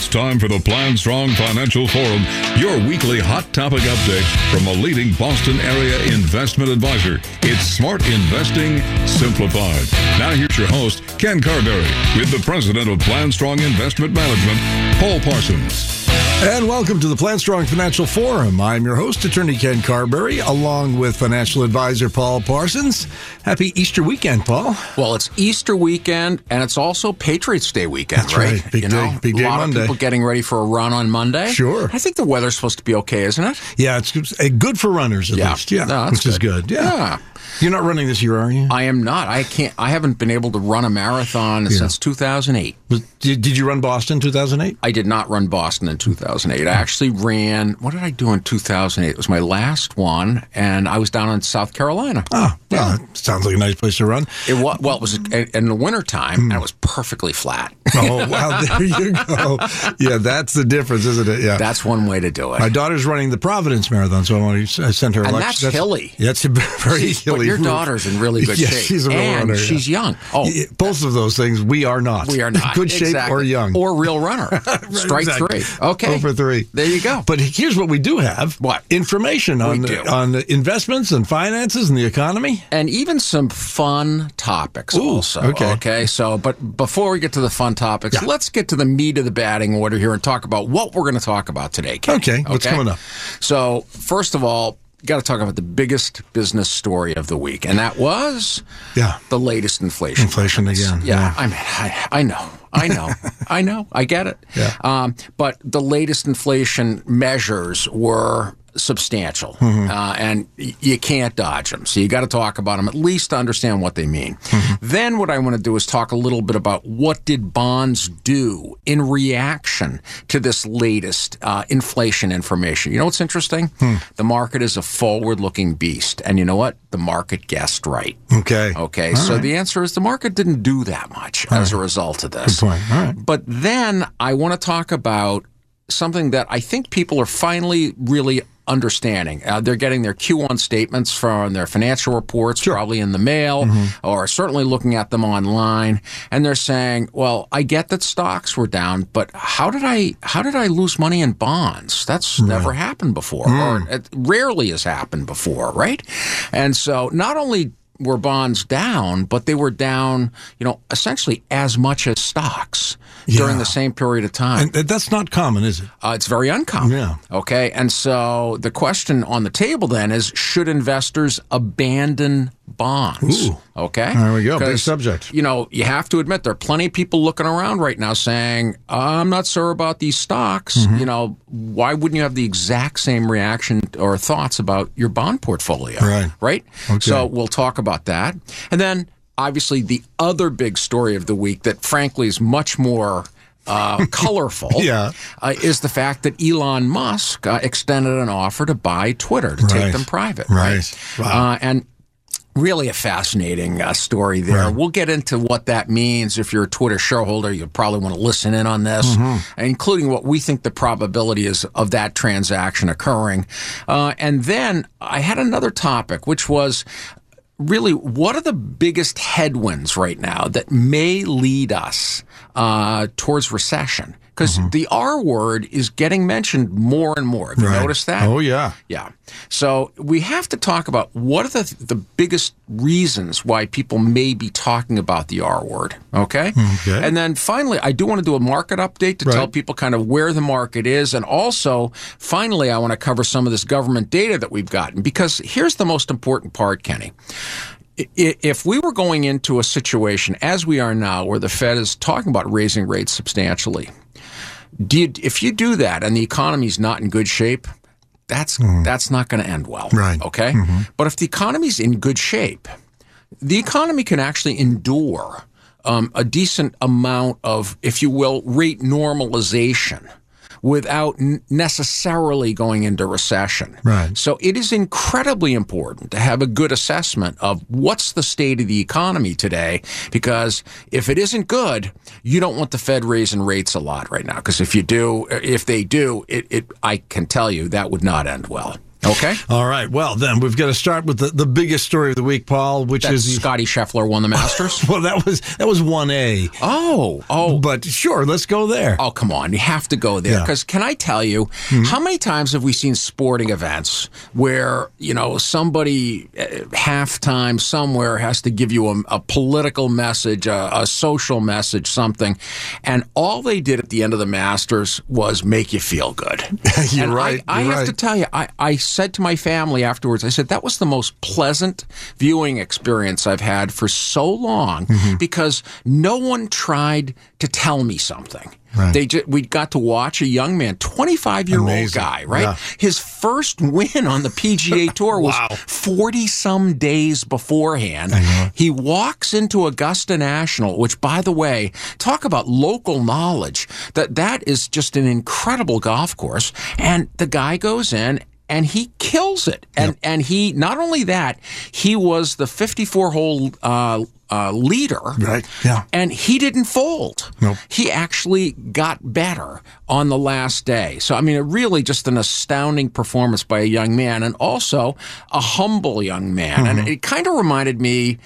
It's time for the Plan Strong Financial Forum, your weekly hot topic update from a leading Boston area investment advisor. It's Smart Investing Simplified. Now here's your host, Ken Carberry, with the president of Plan Strong Investment Management, Paul Parsons. And welcome to the Plan Strong Financial Forum. I'm your host, Attorney Ken Carberry, along with financial advisor Paul Parsons. Happy Easter weekend, Paul. Well, it's Easter weekend, and it's also Patriots Day weekend, That's right. Big you day- know, big day a lot Monday. of people getting ready for a run on Monday. Sure. I think the weather's supposed to be okay, isn't it? Yeah, it's good- for runners at Yeah. least. Yeah, No, that's which is good. Yeah. Yeah. You're not running this year, are you? I am not. I can't. I haven't been able to run a marathon since 2008. Was- did, did you run Boston 2008? I did not run Boston in 2008. I actually ran. What did I do in 2008? It was my last one, and I was down in South Carolina. Oh, well, that sounds like a nice place to run. It was well. It was in the wintertime, and it hmm. was perfectly flat. Oh, wow, there you go. Yeah, that's the difference, isn't it? Yeah. That's one way to do it. My daughter's running the Providence Marathon, so I want to I sent her a And lecture. that's hilly. Yeah, it's a very hilly. But your daughter's in really good Yes, shape. she's a real and runner, yeah. she's young. Oh, Yeah, Both of those things, we are not. we are not good shape Exactly. or young. or real runner. Strike exactly. three. Okay, Over three. There you go. But here's what we do have: What? information on do. on investments and finances and the economy. and even some fun topics Ooh, also. okay. Okay. So, but before we get to the fun topics, Yeah. let's get to the meat of the batting order here and talk about what we're going to talk about today. Kenny. Okay, what's coming up? So, first of all, got to talk about the biggest business story of the week, and that was Yeah. the latest inflation. Inflation numbers. again, Yeah, yeah. I mean, I, I know, I know, I know, I get it. Yeah. Um, but the latest inflation measures were substantial, Mm-hmm. uh, and y- you can't dodge them. So you got to talk about them at least to understand what they mean. Mm-hmm. Then what I want to do is talk a little bit about what did bonds do in reaction to this latest uh, inflation information. You know what's interesting? Hmm. The market is a forward-looking beast, and you know what? The market guessed right. Okay. Okay, so the answer is the market didn't do that much as a result of this. Good point. All right. But then I want to talk about something that I think people are finally really understanding. Uh, they're getting their Q1 statements from their financial reports, probably in the mail, Mm-hmm. or certainly looking at them online, and they're saying, "Well, I get that stocks were down, but how did I how did I lose money in bonds? That's never happened before, Mm. or it rarely has happened before, right?" And so, not only were bonds down, but they were down, you know, essentially as much as stocks during the same period of time. And that's not common, is it? Uh, it's very uncommon. Yeah. Okay. And so the question on the table then is should investors abandon bonds? Ooh. Okay. There we go. Big subject. You know, you have to admit there are plenty of people looking around right now saying, I'm not sure about these stocks. Mm-hmm. You know, why wouldn't you have the exact same reaction or thoughts about your bond portfolio? Right. Right? Okay. So we'll talk about that. And then obviously the other big story of the week that frankly is much more uh, colorful Yeah. uh, is the fact that Elon Musk uh, extended an offer to buy Twitter to Right. take them private. Right. Wow. Uh, and really a fascinating uh, story there. We'll get into what that means. If you're a Twitter shareholder, you probably want to listen in on this, Mm-hmm. including what we think the probability is of that transaction occurring. Uh, and then I had another topic, which was really what are the biggest headwinds right now that may lead us uh, towards recession? Because the R word is getting mentioned more and more. Have you Mm-hmm. Right. noticed that? Oh, yeah. Yeah. So we have to talk about what are the the biggest reasons why people may be talking about the R word. Okay. Okay. And then finally, I do want to do a market update to tell people kind of where the market is, and also finally, I want to cover some of this government data that we've gotten because here's the most important part, Kenny. If we were going into a situation as we are now, where the Fed is talking about raising rates substantially, do you, if you do that and the economy's not in good shape, that's that's not going to end well. Mm-hmm. Okay. But if the economy's in good shape, the economy can actually endure um, a decent amount of, if you will, rate normalization without necessarily going into recession. Right. So it is incredibly important to have a good assessment of what's the state of the economy today, because if it isn't good, you don't want the Fed raising rates a lot right now. Because if you do, if they do, it, it I can tell you that would not end well. Okay. All right. Well, then we've got to start with the, the biggest story of the week, Paul, which That is Scottie Scheffler won the Masters. well, that was that was one A. oh, oh, But sure, let's go there. Oh, come on. You have to go there. Yeah. Because can I tell you, how many times have we seen sporting events where, you know, somebody uh, halftime somewhere has to give you a, a political message, a, a social message, something, and all they did at the end of the Masters was make you feel good. You're And right, I, you're have to tell you, I, I said to my family afterwards, I said, that was the most pleasant viewing experience I've had for so long Mm-hmm. because no one tried to tell me something. Right. They just, we got to watch a young man, 25 year old guy, right? Yeah. His first win on the PGA Tour was 40 some days beforehand. He walks into Augusta National, which by the way, talk about local knowledge. That that is just an incredible golf course and the guy goes in and he kills it. And and he not only that, he was the 54 hole uh, uh, leader. Right, yeah. And he didn't fold. Nope. He actually got better on the last day. So, I mean, it really just an astounding performance by a young man and also a humble young man. And it kind of reminded me.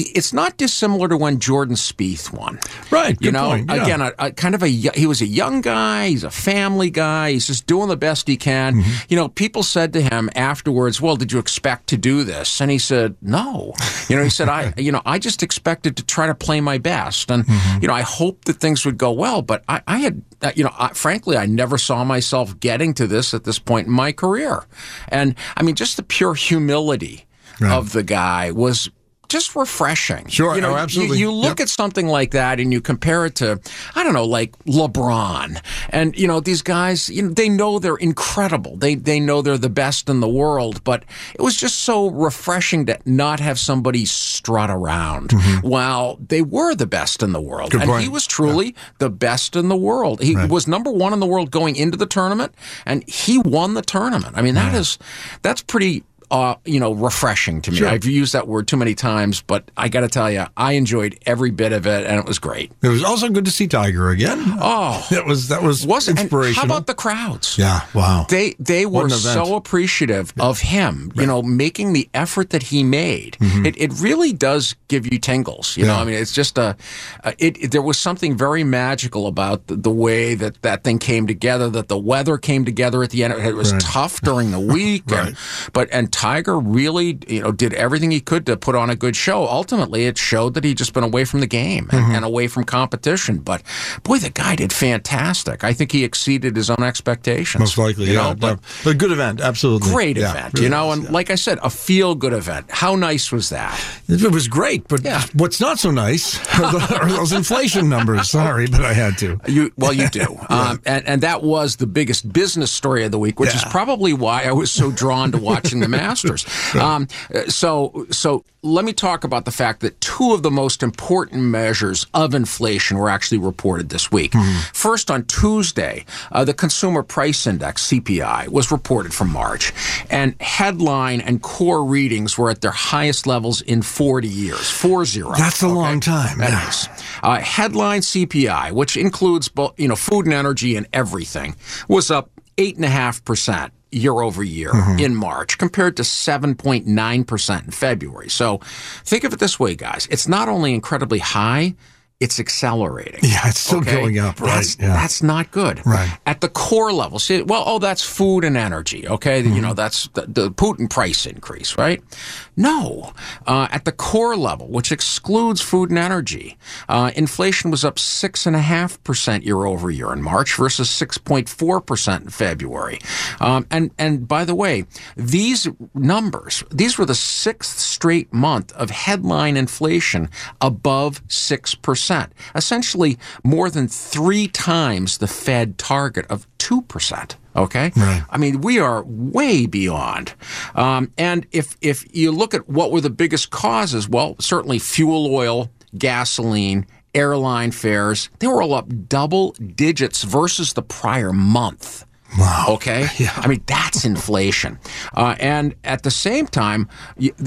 It's not dissimilar to when Jordan Spieth won. Right, You know, point, yeah. again, a, a kind of a he was a young guy. He's a family guy. He's just doing the best he can. Mm-hmm. You know, people said to him afterwards, "Well, did you expect to do this?" And he said, "No." You know, he said, "I, you know, I just expected to try to play my best, and Mm-hmm. you know, I hoped that things would go well. But I, I had, uh, you know, I, frankly, I never saw myself getting to this at this point in my career, and I mean, just the pure humility of the guy was." Just refreshing. Sure. You know, Oh, absolutely. You, look Yep. at something like that and you compare it to, I don't know, like LeBron. And, you know, these guys, you know, they know they're incredible. They, they know they're the best in the world, but it was just so refreshing to not have somebody strut around while they were the best in the world. Mm-hmm. Good and point. he was truly the best in the world. He was number one in the world going into the tournament and he won the tournament. I mean, that is, that's pretty, uh, you know, refreshing to me. Sure. I've used that word too many times, but I got to tell you, I enjoyed every bit of it, and it was great. It was also good to see Tiger again. Oh, That was that was was? And inspirational. how about the crowds? yeah, wow. They they were so appreciative of him, you know, making the effort that he made. It it really does give you tingles, you know. Mm-hmm. I mean, it's just a, a it, it- There was something very magical about the, the way that that thing came together. That the weather came together at the end. It was Right. tough during the week, Right. and, but and Tiger really, you know, did everything he could to put on a good show. Ultimately, it showed that he'd just been away from the game and, Mm-hmm. and away from competition. But boy, the guy did fantastic. I think he exceeded his own expectations. Most likely, you yeah. know, but but good event, absolutely. great Yeah, event, really you know, and yeah. like I said, a feel good event. How nice was that? It was great, but Yeah. what's not so nice are, those inflation numbers. Sorry, but I had to. You well, you do, um, and and that was the biggest business story of the week, which is probably why I was so drawn to watching the Masters. um, so so let me talk about the fact that two of the most important measures of inflation were actually reported this week. First, on Tuesday, uh, the Consumer Price Index (CPI) was reported for March, and headline and core readings were at their highest levels in 40 years. Four zero. That's a long time, That yeah. is. Uh, headline CPI, which includes both, you know, food and energy and everything, was up eight and a half percent year over year Mm-hmm. in March compared to 7.9 percent in February. So think of it this way, guys. It's not only incredibly high, it's accelerating. Yeah, it's still going up, right, That's, yeah. that's not good. Right. At the core level, see, well, oh, that's food and energy. Okay. You Mm-hmm. know, that's the, the Putin price increase, right? No. Uh, at the core level, which excludes food and energy, uh, inflation was up six and a half percent year over year in March versus 6.4 percent in February. Um, and, and by the way, these numbers, these were the sixth straight month of headline inflation above 6%. Essentially more than three times the Fed target of 2%. Okay. Right. I mean, we are way beyond. Um, and if if you look at what were the biggest causes, well, certainly fuel oil, gasoline, airline fares, they were all up double digits versus the prior month. Wow. Okay. I mean, that's inflation. Uh, and at the same time,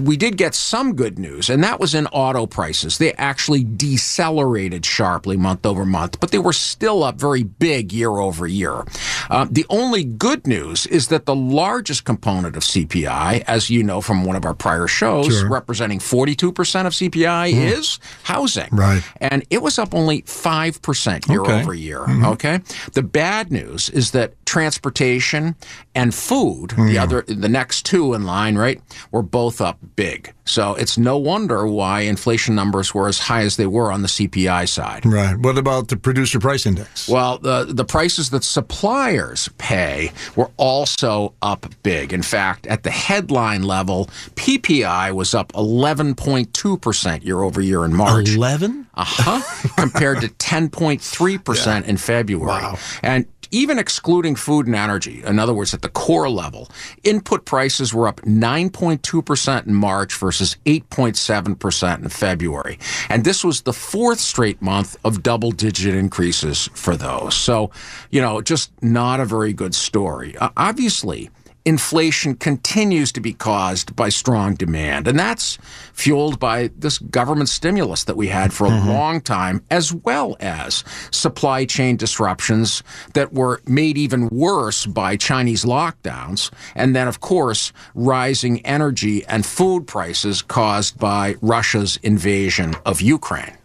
we did get some good news, and that was in auto prices. They actually decelerated sharply month over month, but they were still up very big year over year. Uh, the only good news is that the largest component of CPI, as you know from one of our prior shows, Sure. representing 42% of CPI, is housing. Right. And it was up only 5% year Okay. over year. Okay. The bad news is that transportation and food, the other, the next two in line, right, were both up big. So it's no wonder why inflation numbers were as high as they were on the CPI side. Right. What about the producer price index? Well, the the prices that suppliers pay were also up big. In fact, at the headline level, PPI was up 11.2% year over year in March. 11? Uh-huh. compared to 10.3% in February. Wow. And even excluding food and energy, in other words, at the core level, input prices were up 9.2% in March versus 8.7% in February. And this was the fourth straight month of double digit increases for those. So, you know, just not a very good story. Uh, obviously, inflation continues to be caused by strong demand. And that's fueled by this government stimulus that we had for a mm-hmm. long time, as well as supply chain disruptions that were made even worse by Chinese lockdowns. And then, of course, rising energy and food prices caused by Russia's invasion of Ukraine.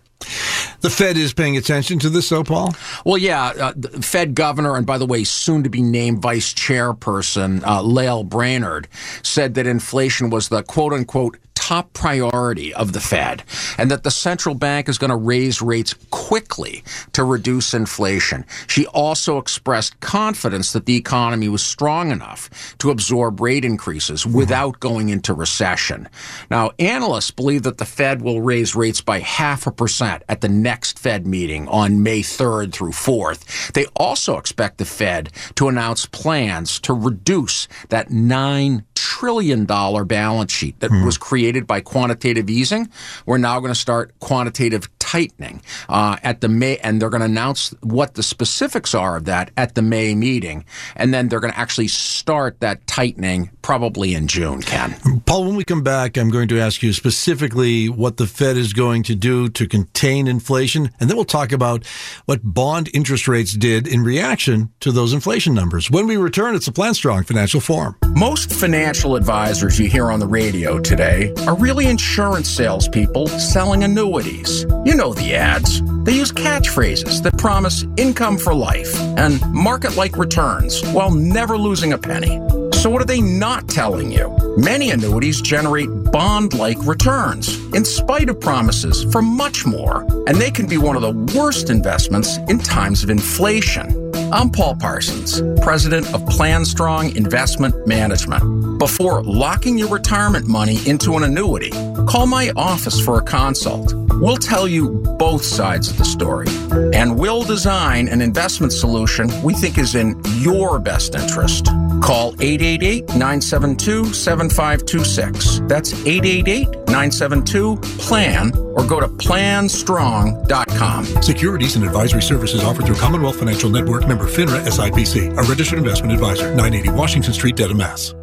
The Fed is paying attention to this, though, Paul? Well, yeah, uh, Fed governor, and by the way, soon to be named vice chairperson, uh, Lael Brainard, said that inflation was the quote unquote top priority of the Fed and that the central bank is going to raise rates quickly to reduce inflation. She also expressed confidence that the economy was strong enough to absorb rate increases mm-hmm. without going into recession. Now, analysts believe that the Fed will raise rates by half a percent at the next Fed meeting on May 3rd through 4th. They also expect the Fed to announce plans to reduce that 9 trillion dollar balance sheet that hmm. was created by quantitative easing. We're now going to start quantitative tightening uh, at the May, and they're going to announce what the specifics are of that at the May meeting, and then they're going to actually start that tightening probably in June. Ken. Paul, when we come back, I'm going to ask you specifically what the Fed is going to do to contain inflation, and then we'll talk about what bond interest rates did in reaction to those inflation numbers. When we return, it's the Plan Strong Financial Forum. Most financial advisors you hear on the radio today are really insurance salespeople selling annuities. You know the ads. They use catchphrases that promise income for life and market like returns while never losing a penny. So, what are they not telling you? Many annuities generate bond like returns in spite of promises for much more, and they can be one of the worst investments in times of inflation. I'm Paul Parsons, president of Plan Strong Investment Management. Before locking your retirement money into an annuity, call my office for a consult. We'll tell you both sides of the story, and we'll design an investment solution we think is in your best interest. Call 888 972 7526. That's 888 972 PLAN or go to planstrong.com. Securities and advisory services offered through Commonwealth Financial Network member FINRA SIPC, a registered investment advisor, 980 Washington Street, Dedham, Mass.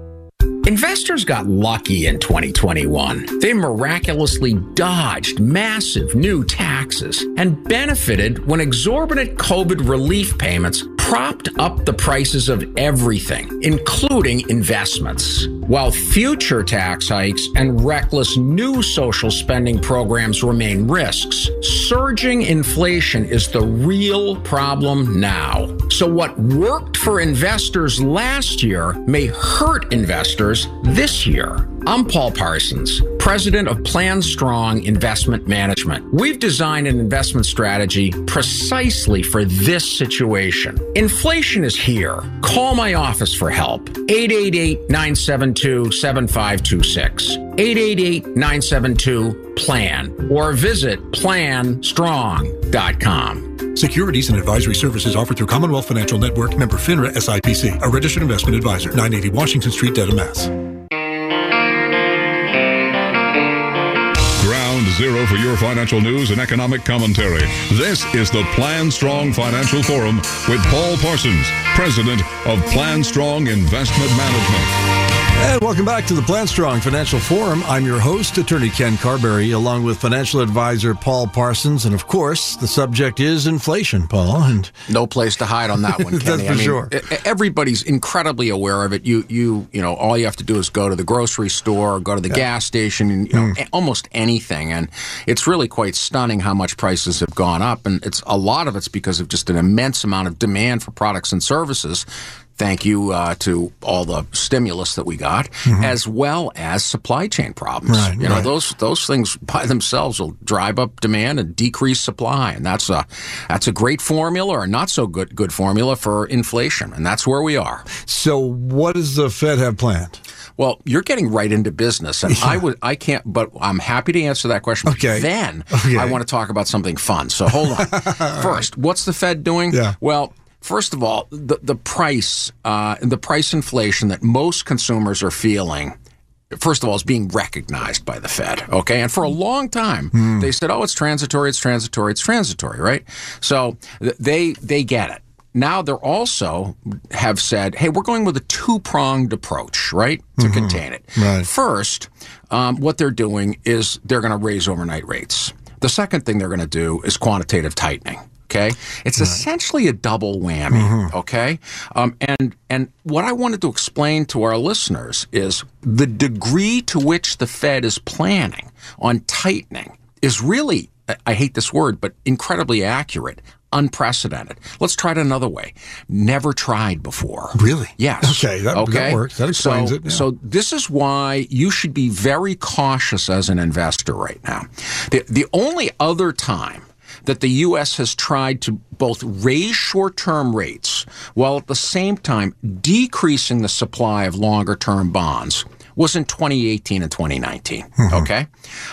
Investors got lucky in 2021. They miraculously dodged massive new taxes and benefited when exorbitant COVID relief payments propped up the prices of everything, including investments. While future tax hikes and reckless new social spending programs remain risks, surging inflation is the real problem now. So, what worked for investors last year may hurt investors this year. I'm Paul Parsons, president of Plan Strong Investment Management. We've designed an investment strategy precisely for this situation. Inflation is here. Call my office for help. 888 972 7526. 888 972 PLAN or visit planstrong.com. Securities and advisory services offered through Commonwealth Financial Network member FINRA SIPC, a registered investment advisor, 980 Washington Street, Dedham, Mass. Zero for your financial news and economic commentary. This is the Plan Strong Financial Forum with Paul Parsons, president of Plan Strong Investment Management. And welcome back to the Plan Strong Financial Forum. I'm your host, Attorney Ken Carberry, along with financial advisor Paul Parsons. And of course, the subject is inflation, Paul. And no place to hide on that one, Kenny. That's for I mean, sure. Everybody's incredibly aware of it. You, you, you know, all you have to do is go to the grocery store, or go to the gas station, and you know, hmm. a- almost anything. And it's really quite stunning how much prices have gone up. And it's a lot of it's because of just an immense amount of demand for products and services. Thank you uh, to all the stimulus that we got, as well as supply chain problems. Mm-hmm. Right, you know, right. those those things by themselves will drive up demand and decrease supply, and that's a that's a great formula or not so good good formula for inflation, and that's where we are. so, what does the Fed have planned? Well, you're getting right into business, and I would I can't, but I'm happy to answer that question. Okay. Then Okay. I want to talk about something fun. So hold on. First, what's the Fed doing? Yeah. Well. First of all, the the price, uh, the price inflation that most consumers are feeling first of all, is being recognized by the Fed. Okay. And for a long time, they said, oh, it's transitory, it's transitory, it's transitory, right? So they, they get it. Now they're also have said, hey, we're going with a two pronged approach, right, to contain it. Right. First, um, what they're doing is they're going to raise overnight rates. The second thing they're going to do is quantitative tightening. Okay, it's essentially a double whammy. Okay, um, and and what I wanted to explain to our listeners is the degree to which the Fed is planning on tightening is really, I- hate this word, but incredibly accurate, unprecedented. Let's try it another way. Never tried before. Really? Yes. Okay, that- that works. That explains so, it, yeah. So this is why you should be very cautious as an investor right now. The, the only other time that the U.S. has tried to both raise short term rates while at the same time decreasing the supply of longer term bonds was in 2018 and 2019. Mm-hmm. Okay?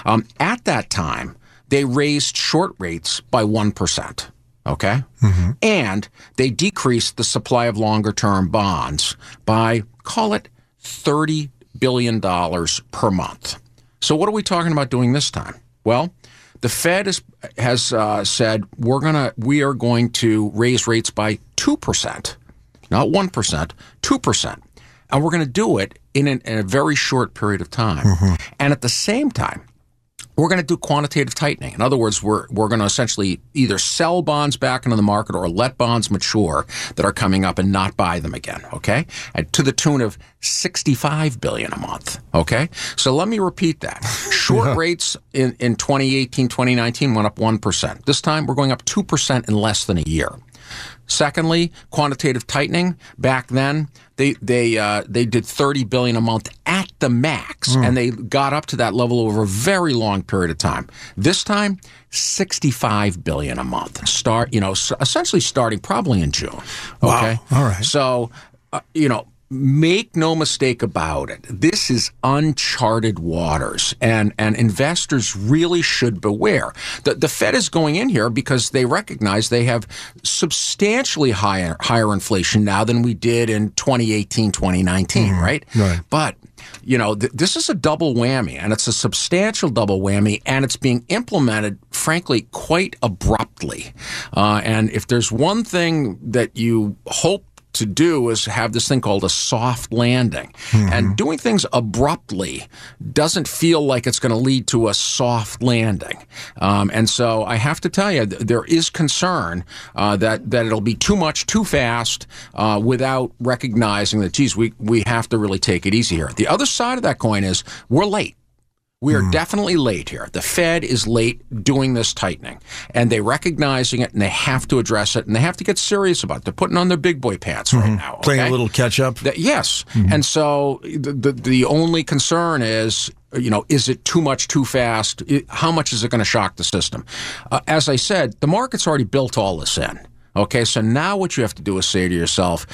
Um, at that time, they raised short rates by 1%. Okay? Mm-hmm. And they decreased the supply of longer term bonds by, call it, $30 billion per month. So, what are we talking about doing this time? Well, the Fed is, has uh, said we're gonna we are going to raise rates by two percent, not one percent, two percent, and we're going to do it in, an, in a very short period of time. And at the same time, we're going to do quantitative tightening. In other words, we're we're going to essentially either sell bonds back into the market or let bonds mature that are coming up and not buy them again. Okay, and to the tune of sixty-five billion a month. Okay, so let me repeat that: short rates in in 2018, 2019 went up one percent. This time, we're going up two percent in less than a year. Secondly, quantitative tightening. Back then, they they uh, they did thirty billion a month at the max, and they got up to that level over a very long period of time. This time, sixty five billion a month. Start, you know, essentially starting probably in June. Okay, All right. So, uh, you know. Make no mistake about it. This is uncharted waters, and, and investors really should beware. The, the Fed is going in here because they recognize they have substantially higher higher inflation now than we did in 2018, 2019, right? right. But you know, th- this is a double whammy, and it's a substantial double whammy, and it's being implemented, frankly, quite abruptly. Uh, and if there's one thing that you hope to do is have this thing called a soft landing. And doing things abruptly doesn't feel like it's going to lead to a soft landing. Um, and so I have to tell you, th- there is concern uh, that, that it'll be too much too fast uh, without recognizing that, geez, we, we have to really take it easy here. The other side of that coin is we're late. We are hmm. definitely late here. The Fed is late doing this tightening, and they're recognizing it, and they have to address it, and they have to get serious about it. They're putting on their big boy pants right mm-hmm. now. Playing a little catch up. That- yes, mm-hmm. and so the, the the only concern is, you know, is it too much too fast? How much is it going to shock the system? Uh, as I said, the market's already built all this in. Okay, so now what you have to do is say to yourself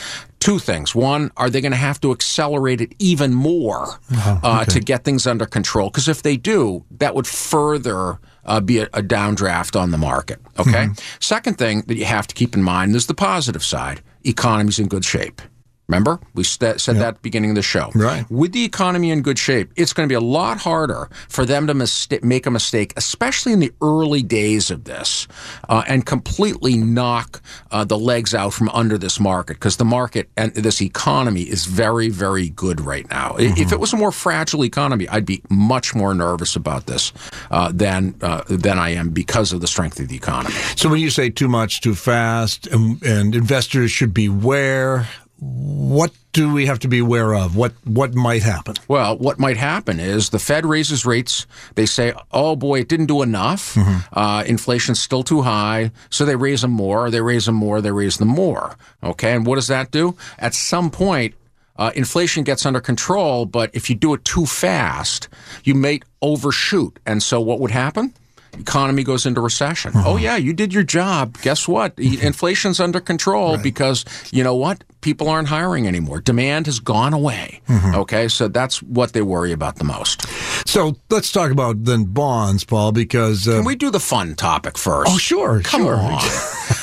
two things. One, are they going to have to accelerate it even more uh, to get things under control? Because if they do, that would further uh, be a, a downdraft on the market. Okay. Second thing that you have to keep in mind is the positive side. Economy's in good shape. Remember, we st- said that at the beginning of the show. Right. With the economy in good shape, it's going to be a lot harder for them to mis- make a mistake, especially in the early days of this, uh, and completely knock uh, the legs out from under this market because the market and this economy is very, very good right now. I- If it was a more fragile economy, I'd be much more nervous about this uh, than uh, than I am because of the strength of the economy. So when you say too much, too fast, and, and investors should beware, what do we have to be aware of? What what might happen? Well, what might happen is the Fed raises rates. They say, "Oh boy, it didn't do enough. Uh, inflation's still too high." So they raise them more. They raise them more. They raise them more. Okay, and what does that do? At some point, uh, inflation gets under control. But if you do it too fast, you may overshoot. And so, what would happen? Economy goes into recession. Oh yeah, you did your job. Guess what? Inflation's under control because you know what? People aren't hiring anymore. Demand has gone away. Okay, so that's what they worry about the most. So let's talk about then bonds, Paul, because uh, Can we do the fun topic first? oh sure, Come sure. on.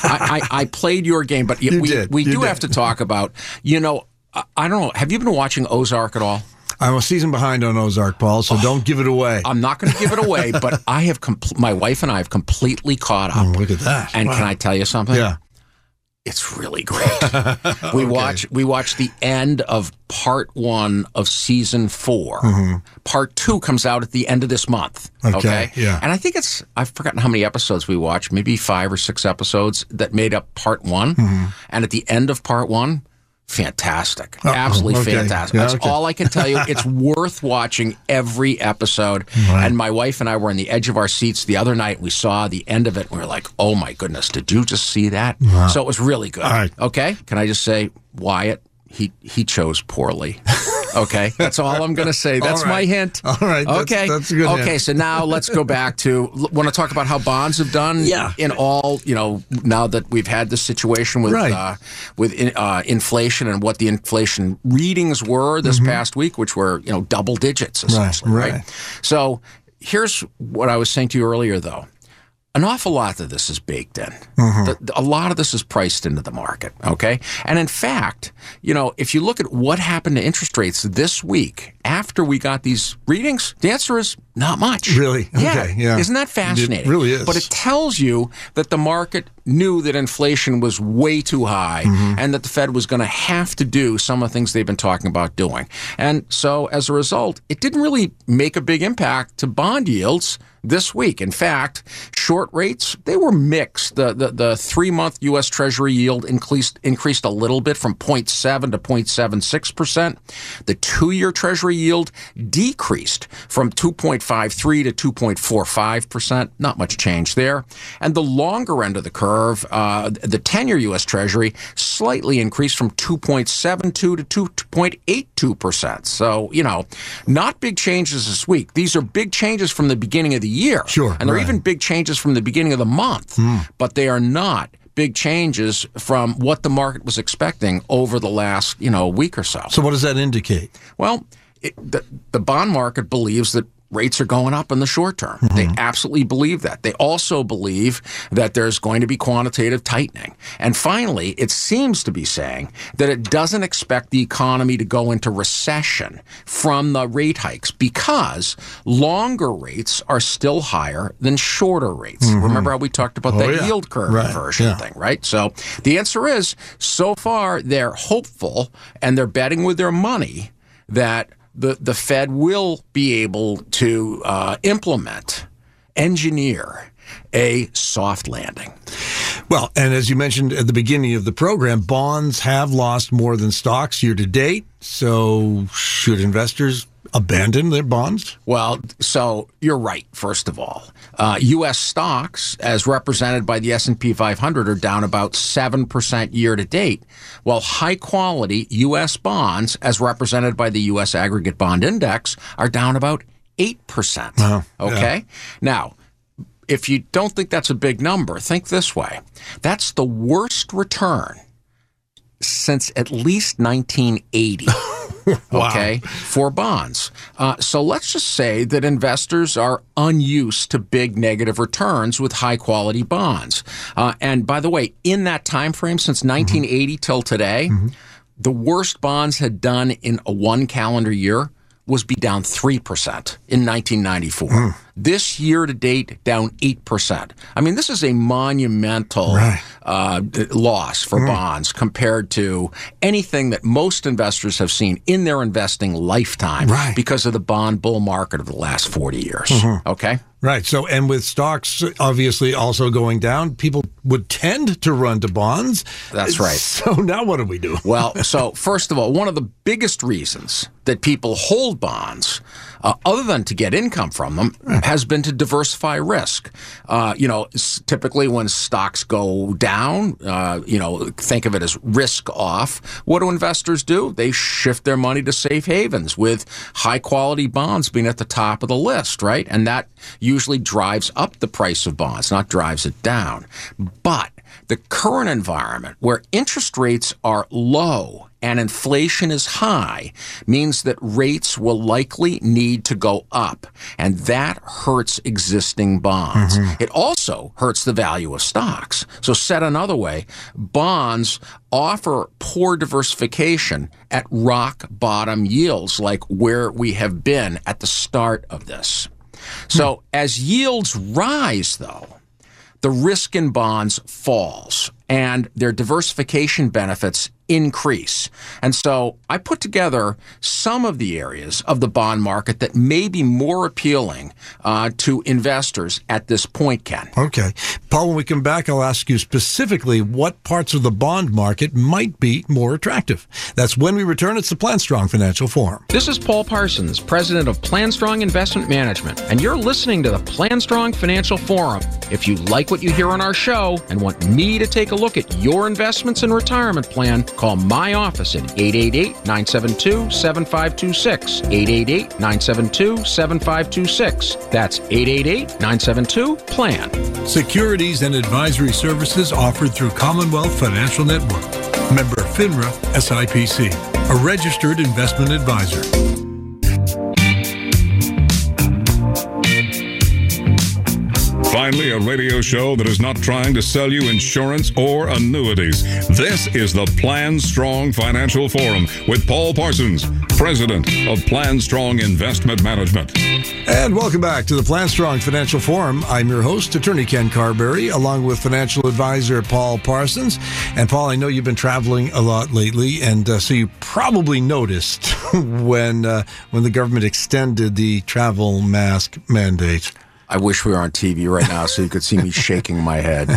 I, I, I played your game, but You we, did. we You do did. have to talk about, you know, I don't know. Have you been watching Ozark at all? I'm a season behind on Ozark, Paul, so don't give it away. I'm not going to give it away, but I have, compl- my wife and I have completely caught up. Oh, look at that! And Wow. can I tell you something? Yeah. It's really great. we watch we watch the end of part one of season 4 Part two comes out at the end of this month. Mm-hmm. Okay, yeah. And I think it's I've forgotten how many episodes we watched, maybe five or six episodes that made up part one. Mm-hmm. And at the end of part one, fantastic. Oh, Absolutely okay. fantastic. Yeah, That's okay. all I can tell you. It's worth watching every episode. And my wife and I were on the edge of our seats the other night. We saw the end of it. And we were like, oh my goodness, did you just see that? So it was really good. Right. Okay. Can I just say, Wyatt, he, he chose poorly. Okay. That's all I'm going to say. That's right. my hint. All right, that's- Okay. that's good Okay. hint. So now let's go back to want to talk about how bonds have done. Yeah. In all, you know, now that we've had this situation with Right. uh, with in- uh, inflation and what the inflation readings were this past week, which were you know double digits essentially, Mm-hmm. right. right? So here's what I was saying to you earlier, though. An awful lot of this is baked in. Mm-hmm. The- the- a lot of this is priced into the market. Okay. And in fact, you know, if you look at what happened to interest rates this week after we got these readings, the answer is not much. Really? Okay, yeah. Isn't that fascinating? It really is. But it tells you that the market knew that inflation was way too high Mm-hmm. and that the Fed was going to have to do some of the things they've been talking about doing. And so as a result, it didn't really make a big impact to bond yields this week. In fact, short rates, they were mixed. The the, the three month US Treasury yield increased increased a little bit from 0.7 to 0.76%. The two year Treasury yield decreased from 2.53 to 2.45%. Not much change there. And the longer end of the curve, uh, the 10 year US Treasury, slightly increased from 2.72 to 2.82%. So, you know, not big changes this week. These are big changes from the beginning of the year. Sure, And they're right. even big changes from the beginning of the month, but they are not big changes from what the market was expecting over the last, you know, week or so. So what does that indicate? Well, it, the, the bond market believes that rates are going up in the short term. They mm-hmm. absolutely believe that. They also believe that there's going to be quantitative tightening. And finally, it seems to be saying that it doesn't expect the economy to go into recession from the rate hikes because longer rates are still higher than shorter rates. Mm-hmm. Remember how we talked about oh, that yeah. yield curve Right, inversion yeah. thing, right? So the answer is so far they're hopeful and they're betting with their money that the, the Fed will be able to uh, implement, engineer a soft landing. Well, and as you mentioned at the beginning of the program, bonds have lost more than stocks year to date. So should investors abandon their bonds? Well, so you're right. First of all, uh, U.S. stocks, as represented by the S&P 500, are down about seven percent year to date, while high-quality U.S. bonds, as represented by the U.S. Aggregate Bond Index, are down about eight percent. Okay, now. If you don't think that's a big number, think this way. That's the worst return since at least 1980 okay, for bonds. Uh, so let's just say that investors are unused to big negative returns with high quality bonds. Uh, and by the way, in that time frame since 1980 till today, the worst bonds had done in a one calendar year was be down 3% in 1994. Mm. This year to date, down 8%. I mean, this is a monumental right. uh, loss for mm. bonds compared to anything that most investors have seen in their investing lifetime right. because of the bond bull market of the last 40 years. Mm-hmm. Okay? Right. So, and with stocks obviously also going down, people would tend to run to bonds. That's right. So now what do we do? well, so first of all, one of the biggest reasons that people hold bonds, uh, other than to get income from them, has been to diversify risk. Uh, you know, typically when stocks go down, uh, you know, think of it as risk off. What do investors do? They shift their money to safe havens with high quality bonds being at the top of the list, right? And that usually drives up the price of bonds, not drives it down. But the current environment where interest rates are low and inflation is high means that rates will likely need to go up. And that hurts existing bonds. Mm-hmm. It also hurts the value of stocks. So said another way, bonds offer poor diversification at rock bottom yields like where we have been at the start of this. So as yields rise, though, the risk in bonds falls and their diversification benefits increase. And so I put together some of the areas of the bond market that may be more appealing uh, to investors at this point, Ken. Okay. Paul, when we come back, I'll ask you specifically what parts of the bond market might be more attractive. That's when we return. It's the Plan Strong Financial Forum. This is Paul Parsons, president of Plan Strong Investment Management, and you're listening to the Plan Strong Financial Forum. If you like what you hear on our show and want me to take a look at your investments and retirement plan, Call my office at 888 972 7526. 888 972 7526. That's 888 972 PLAN. Securities and advisory services offered through Commonwealth Financial Network. Member FINRA SIPC, a registered investment advisor. Finally, a radio show that is not trying to sell you insurance or annuities. This is the Plan Strong Financial Forum with Paul Parsons, president of Plan Strong Investment Management. And welcome back to the Plan Strong Financial Forum. I'm your host, attorney Ken Carberry, along with financial advisor Paul Parsons. And Paul, I know you've been traveling a lot lately, and uh, so you probably noticed when uh, when the government extended the travel mask mandate. I wish we were on TV right now so you could see me shaking my head.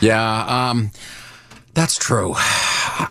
Yeah, um, that's true.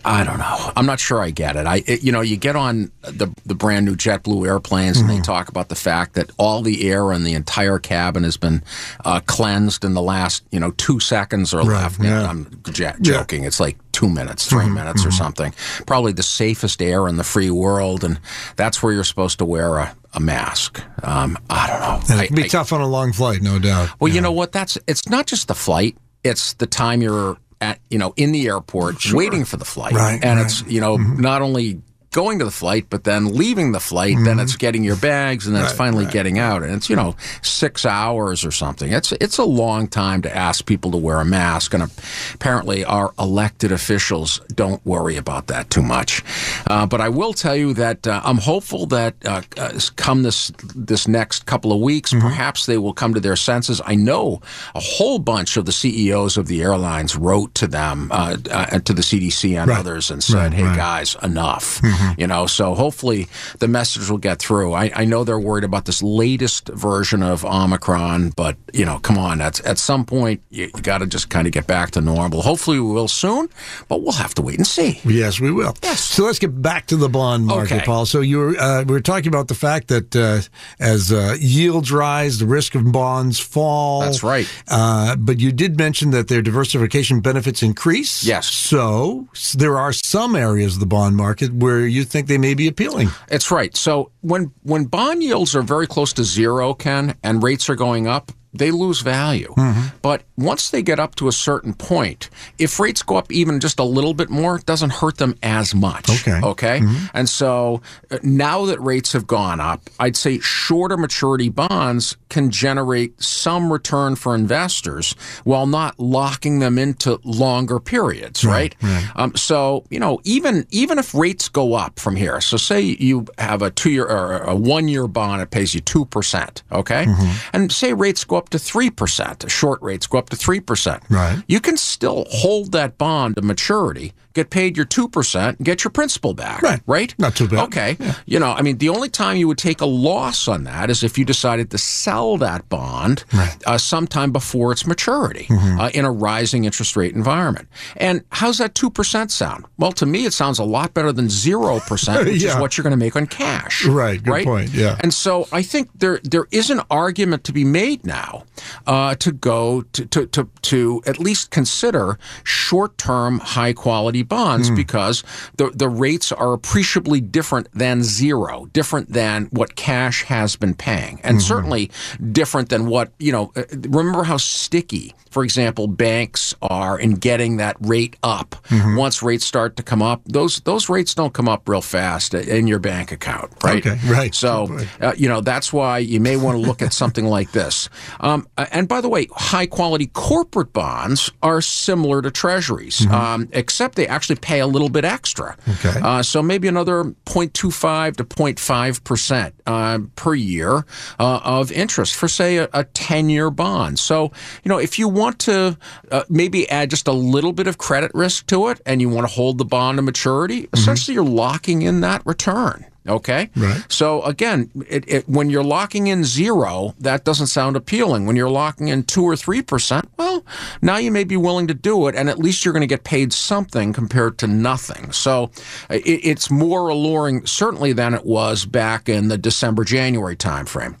I don't know. I'm not sure I get it. I, it, you know, you get on the the brand new JetBlue airplanes, mm-hmm. and they mm-hmm. talk about the fact that all the air in the entire cabin has been uh, cleansed in the last, you know, two seconds or right, left. Yeah. I'm j- joking. Yeah. It's like two minutes, 3 mm-hmm, minutes, mm-hmm. or something. Probably the safest air in the free world, and that's where you're supposed to wear a, a mask. Um, I don't know. And it can be I, tough on a long flight, no doubt. Well, yeah. you know what? That's it's not just the flight; it's the time you're at, you know, in the airport sure. waiting for the flight, right, and right. it's you know mm-hmm. not only going to the flight, but then leaving the flight, mm-hmm. then it's getting your bags, and then right, it's finally right. getting out, and it's you know six hours or something. It's it's a long time to ask people to wear a mask, and apparently our elected officials don't worry about that too much. Uh, but I will tell you that uh, I'm hopeful that uh, uh come this this next couple of weeks, mm-hmm. perhaps they will come to their senses. I know a whole bunch of the CEOs of the airlines wrote to them, uh, uh, to the CDC and others, and said, "Hey guys, enough." Mm-hmm. Mm-hmm. You know, so hopefully the message will get through. I, I know they're worried about this latest version of Omicron, but you know, come on, at at some point you, you got to just kind of get back to normal. Hopefully we will soon, but we'll have to wait and see. Yes, we will. Yes. So let's get back to the bond market, okay. Paul. So you were uh, we were talking about the fact that uh, as uh, yields rise, the risk of bonds fall. That's right. Uh, but you did mention that their diversification benefits increase. Yes. So there are some areas of the bond market where you think they may be appealing. It's right. So when when bond yields are very close to zero, Ken, and rates are going up, they lose value. Mm-hmm. But once they get up to a certain point, if rates go up even just a little bit more, it doesn't hurt them as much. Okay. Okay. And so uh, now that rates have gone up, I'd say shorter maturity bonds can generate some return for investors while not locking them into longer periods, right? Um, so you know, even even if rates go up from here, so say you have a two year or a one year bond, it pays you two percent, okay, and say rates go up to three percent, short rates go up to three percent, Right. You can still hold that bond to maturity, get paid your two percent, get your principal back, Right. Right? Not too bad. Okay, you know, I mean, the only time you would take a loss on that is if you decided to sell that bond uh, sometime before its maturity Mm-hmm. uh, in a rising interest rate environment. And how's that 2% sound? Well, to me, it sounds a lot better than 0%, which Yeah. is what you're going to make on cash. Right, good point, yeah. And so I think there there is an argument to be made now uh, to go to, to, to, to at least consider short term high quality bonds Hmm. because the, the rates are appreciably different than zero, different than what cash has been paying, and Mm-hmm. certainly different than what, you know, uh, remember how sticky, for example, banks are in getting that rate up. Mm-hmm. Once rates start to come up, those those rates don't come up real fast in your bank account, right? Okay, right. So, uh, you know, that's why you may want to look at something like this. Um, uh, and by the way, high quality corporate bonds are similar to treasuries, um, except they actually pay a little bit extra. Mm-hmm. Okay. Uh, so maybe another 0.25 to 0.5 percent uh, per year uh, of interest for, say, a, a 10 year bond. So, you know, if you want to uh, maybe add just a little bit of credit risk to it and you want to hold the bond to maturity, essentially you're locking in that return. Okay. Right. So again, it, it, when you're locking in zero, that doesn't sound appealing. When you're locking in two or three percent, well, now you may be willing to do it, and at least you're going to get paid something compared to nothing. So it, it's more alluring, certainly, than it was back in the December January timeframe.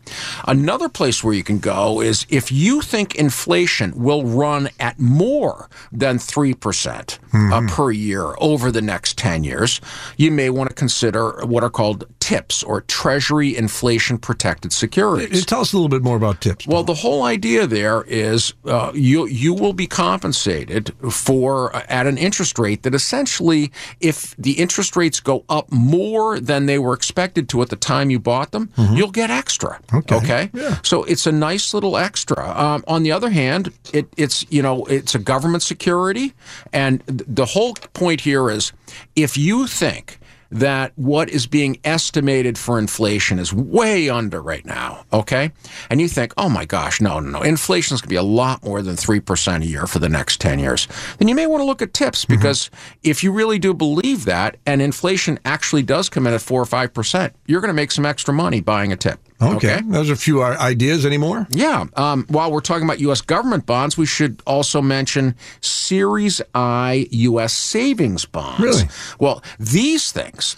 Another place where you can go is if you think inflation will run at more than three percent uh, per year over the next ten years, you may want to consider what are called TIPS or Treasury Inflation Protected Securities. Tell us a little bit more about TIPS. Well, the whole idea there is uh, you you will be compensated for uh, at an interest rate that essentially, if the interest rates go up more than they were expected to at the time you bought them, you'll get extra. Okay. Okay. Yeah. So it's a nice little extra. Um, on the other hand, it, it's you know it's a government security, and th- the whole point here is if you think that what is being estimated for inflation is way under right now, okay? And you think, oh my gosh, no, no, no, inflation is going to be a lot more than 3% a year for the next 10 years. Then you may want to look at TIPS mm-hmm. because if you really do believe that and inflation actually does come in at 4 or 5%, you're going to make some extra money buying a tip. Okay. Those are a few ideas. Any more? Yeah. Um, while we're talking about U.S. government bonds, we should also mention Series I U.S. savings bonds. Really? Well, these things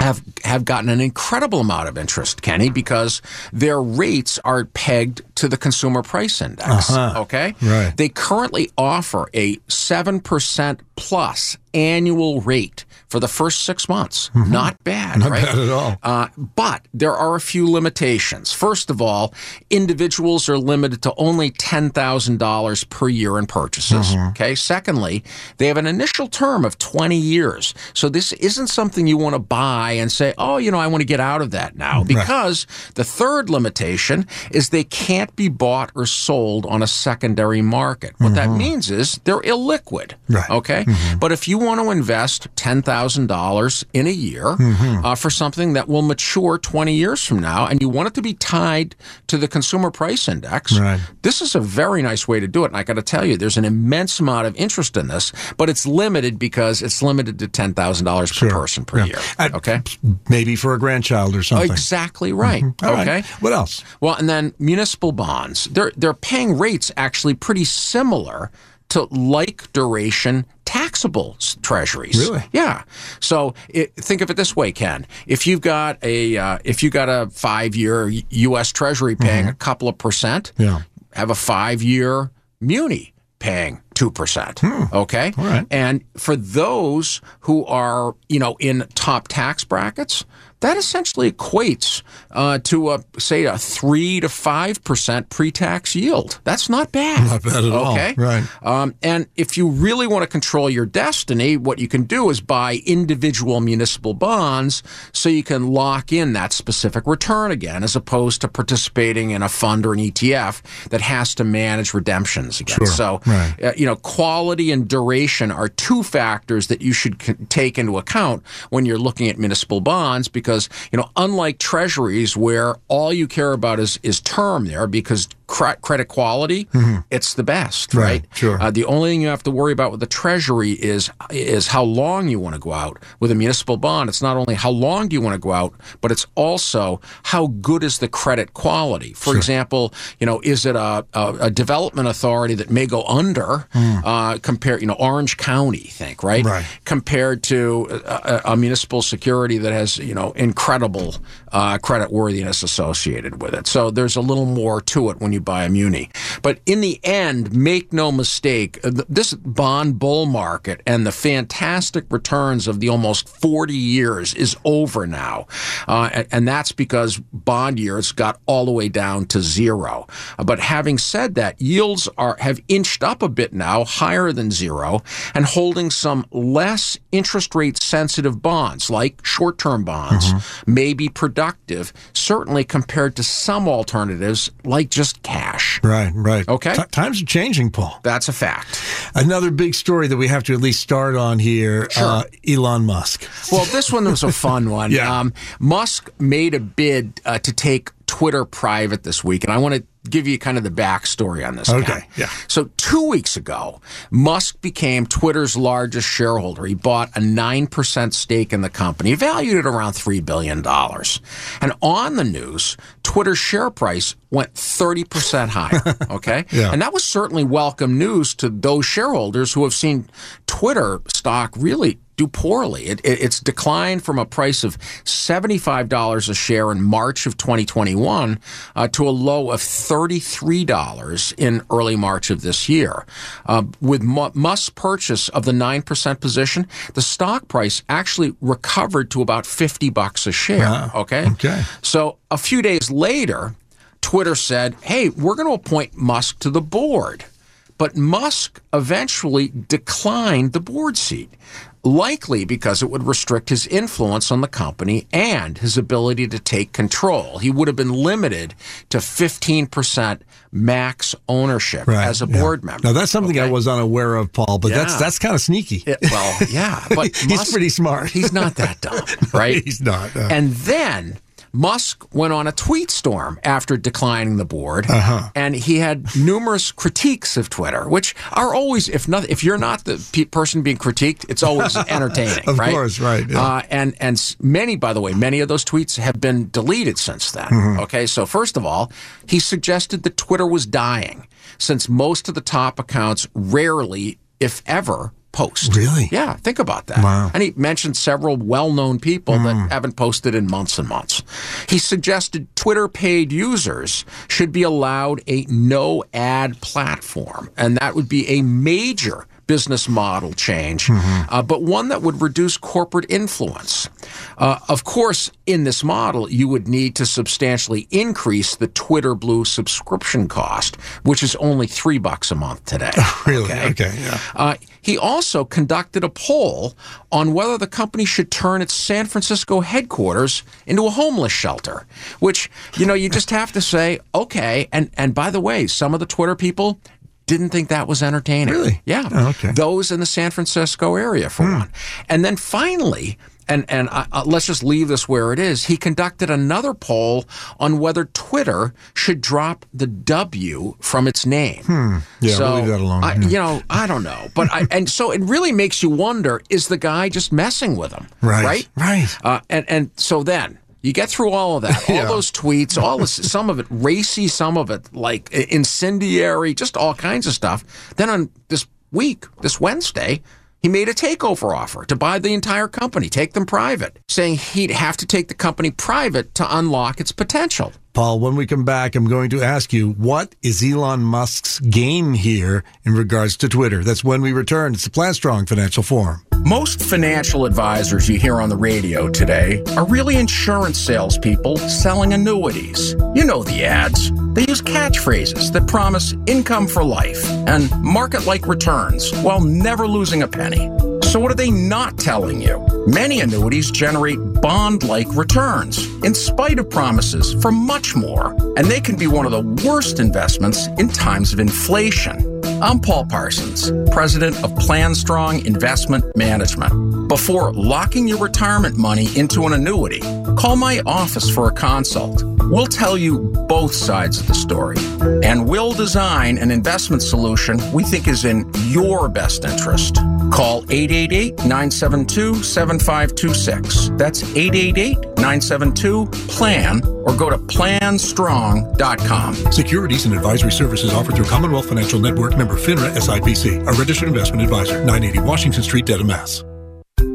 have have gotten an incredible amount of interest, Kenny, because their rates are pegged to the consumer price index. Okay, Right. They currently offer a seven percent plus annual rate for the first six months. Mm-hmm. Not bad, right? Not right? bad at all. Uh, but there are a few limitations. First of all, individuals are limited to only $10,000 per year in purchases. Mm-hmm. Okay. Secondly, they have an initial term of 20 years. So this isn't something you want to buy and say, oh, you know, I want to get out of that now. Because the third limitation is they can't be bought or sold on a secondary market. What that mm-hmm. means is they're illiquid. Right. Okay. But if you want to invest $10,000 in a year uh, for something that will mature 20 years from now and you want it to be tied to the consumer price index, Right. this is a very nice way to do it. And I got to tell you, there's an immense amount of interest in this, but it's limited because it's limited to $10,000 per person per year. At- Okay. Maybe for a grandchild or something. Exactly right. Right. Okay. What else? Well, and then municipal bonds. They're they're paying rates actually pretty similar to like duration taxable treasuries. Really? Yeah. So it, think of it this way, Ken. If you've got a uh, if you got a five year U.S. Treasury paying a couple of percent, Yeah. have a five year muni paying 2%. Okay? All right. And for those who are, you know, in top tax brackets, that essentially equates uh, to a say a three to five percent pre-tax yield. That's not bad. Not bad at all. Okay, Right. Um, and if you really want to control your destiny, what you can do is buy individual municipal bonds so you can lock in that specific return again, as opposed to participating in a fund or an ETF that has to manage redemptions again. Sure. So, Right. uh, you know, quality and duration are two factors that you should c- take into account when you're looking at municipal bonds because, you know, unlike treasuries where all you care about is, is term there because credit quality, it's the best, Right. right? Sure. Uh, the only thing you have to worry about with the treasury is is how long you want to go out. With a municipal bond, it's not only how long do you want to go out, but it's also how good is the credit quality. For example, you know, is it a, a, a development authority that may go under uh, compared, you know, Orange County, think right, Right. compared to a, a, a municipal security that has you know incredible uh, credit worthiness associated with it. So there's a little more to it when you buy a muni. But in the end, make no mistake, uh, this bond bull market and the fantastic returns of the almost 40 years is over now. Uh, and, that's because bond yields got all the way down to zero. Uh, but having said that, yields are have inched up a bit now, higher than zero, and holding some less interest rate sensitive bonds like short term bonds may be productive, certainly compared to some alternatives like just cash. Right, right. Okay. T- times are changing, Paul. That's a fact. Another big story that we have to at least start on here uh, Elon Musk. Well, this one was a fun one. Yeah. Um, Musk made a bid uh, to take Twitter private this week, and I want to give you kind of the backstory on this. Okay, Ken. yeah. So two weeks ago, Musk became Twitter's largest shareholder. He bought a nine percent stake in the company, valued at around three billion dollars. And on the news, Twitter's share price went thirty percent higher. Okay, Yeah. and that was certainly welcome news to those shareholders who have seen Twitter stock really do poorly. It, it, it's declined from a price of $75 a share in March of 2021 uh, to a low of $33 in early March of this year. Uh, with Mu- Musk's purchase of the 9% position, the stock price actually recovered to about 50 bucks a share. Wow. Okay. Okay. So a few days later, Twitter said, hey, we're going to appoint Musk to the board. But Musk eventually declined the board seat, likely because it would restrict his influence on the company and his ability to take control. He would have been limited to 15% max ownership Right, as a yeah. board member. Now that's something I was unaware of, Paul. But that's Yeah. that's kind of sneaky. It- well, yeah, but He's Musk- pretty smart. He's not that dumb, right? He's not. uh, And then Musk went on a tweet storm after declining the board, Uh-huh. and he had numerous critiques of Twitter, which are always, if not, if you're not the pe- person being critiqued, it's always entertaining, Of right? course, right, yeah. Uh, and and many, by the way, many of those tweets have been deleted since then. Mm-hmm. Okay, so first of all, he suggested that Twitter was dying, since most of the top accounts rarely, if ever. Post. Really? Yeah, think about that. Wow. And he mentioned several well known people that mm. haven't posted in months and months. He suggested Twitter paid users should be allowed a no ad platform, and that would be a major business model change, uh, but one that would reduce corporate influence. Uh, of course, in this model, you would need to substantially increase the Twitter Blue subscription cost, which is only three bucks a month today. really? Okay. yeah. Uh, he also conducted a poll on whether the company should turn its San Francisco headquarters into a homeless shelter, which, you know, you just have to say, okay. And, and by the way, some of the Twitter people didn't think that was entertaining. Really? Yeah. Oh, okay. Hmm. Those in the San Francisco area, for one. And then finally, and and uh, uh, let's just leave this where it is. He conducted another poll on whether Twitter should drop the W from its name. Hmm. Yeah, so, we'll leave that alone. I, Yeah. You know, I don't know, but I, and so it really makes you wonder: is the guy just messing with him? Right. Right. Right. Uh, and and so then you get through all of that, all Yeah. those tweets, all this, some of it racy, some of it like incendiary, just all kinds of stuff. Then on this week, this Wednesday. He made a takeover offer to buy the entire company, take them private, saying he'd have to take the company private to unlock its potential. Paul, when we come back, I'm going to ask you what is Elon Musk's game here in regards to Twitter? That's when we return. It's the Plan Strong Financial Forum. Most financial advisors you hear on the radio today are really insurance salespeople selling annuities. You know the ads. They use catchphrases that promise income for life and market like returns while never losing a penny. So, what are they not telling you? Many annuities generate bond like returns in spite of promises for much more, and they can be one of the worst investments in times of inflation. I'm Paul Parsons, president of PlanStrong Investment Management. Before locking your retirement money into an annuity, call my office for a consult. We'll tell you both sides of the story, and we'll design an investment solution we think is in your best interest. Call 888 972 7526. That's 888 972 PLAN or go to planstrong.com. Securities and advisory services offered through Commonwealth Financial Network member FINRA SIPC, a registered investment advisor, 980 Washington Street, Dedham, Mass.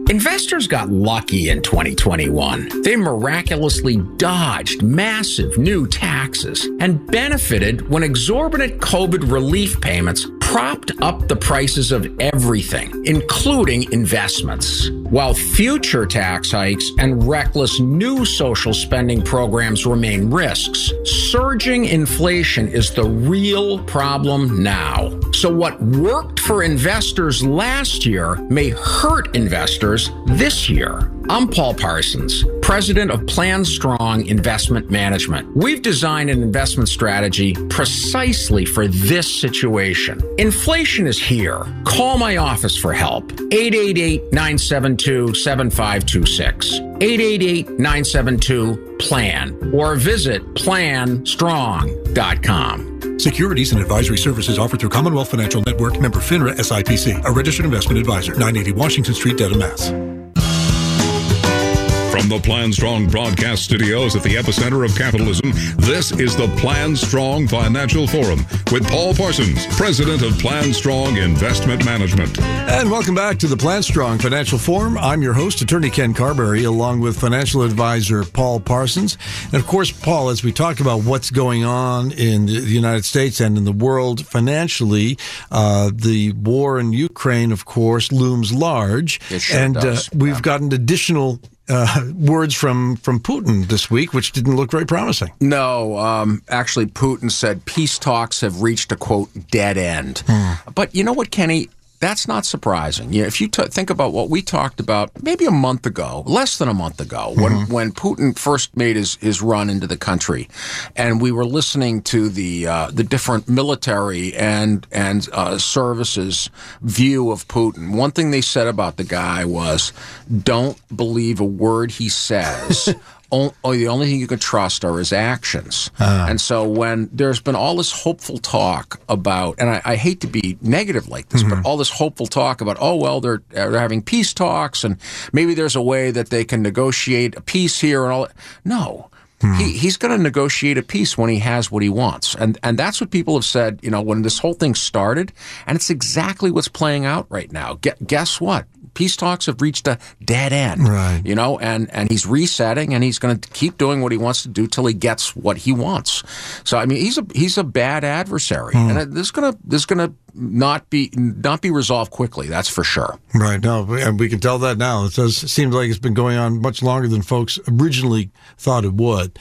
Investors got lucky in 2021. They miraculously dodged massive new taxes and benefited when exorbitant COVID relief payments propped up the prices of everything, including investments. While future tax hikes and reckless new social spending programs remain risks, surging inflation is the real problem now. So, what worked for investors last year may hurt investors this year. I'm Paul Parsons, president of Plan Strong Investment Management. We've designed an investment strategy precisely for this situation. Inflation is here. Call my office for help. 888 972 7526. 888 972 PLAN or visit planstrong.com. Securities and advisory services offered through Commonwealth Financial Network member FINRA SIPC, a registered investment advisor, 980 Washington Street, Dedham, Mass. From the Plan Strong broadcast studios at the epicenter of capitalism, this is the Plan Strong Financial Forum with Paul Parsons, president of Plan Strong Investment Management. And welcome back to the Plan Strong Financial Forum. I'm your host, attorney Ken Carberry, along with financial advisor Paul Parsons. And of course, Paul, as we talk about what's going on in the United States and in the world financially, uh, the war in Ukraine, of course, looms large. It sure and does. Uh, we've gotten additional uh, words from, from Putin this week, which didn't look very promising. No, um, actually, Putin said peace talks have reached a quote dead end. But you know what, Kenny? That's not surprising. You know, if you t- think about what we talked about maybe a month ago, less than a month ago, when, when Putin first made his, his run into the country, and we were listening to the uh, the different military and and uh, services view of Putin, one thing they said about the guy was, "Don't believe a word he says." O- oh, the only thing you can trust are his actions. Ah. And so when there's been all this hopeful talk about, and I, I hate to be negative like this, but mm-hmm. all this hopeful talk about, oh well, they're they're having peace talks, and maybe there's a way that they can negotiate a peace here and all. that. No. Hmm. He, he's going to negotiate a peace when he has what he wants. And, and that's what people have said, you know, when this whole thing started. And it's exactly what's playing out right now. Gu guess what? Peace talks have reached a dead end. Right. You know, and, and he's resetting and he's going to keep doing what he wants to do till he gets what he wants. So, I mean, he's a, he's a bad adversary. And this is going to, this is going to not be, not be resolved quickly. That's for sure. Right. No, and we can tell that now. It does seems like it's been going on much longer than folks originally thought it would.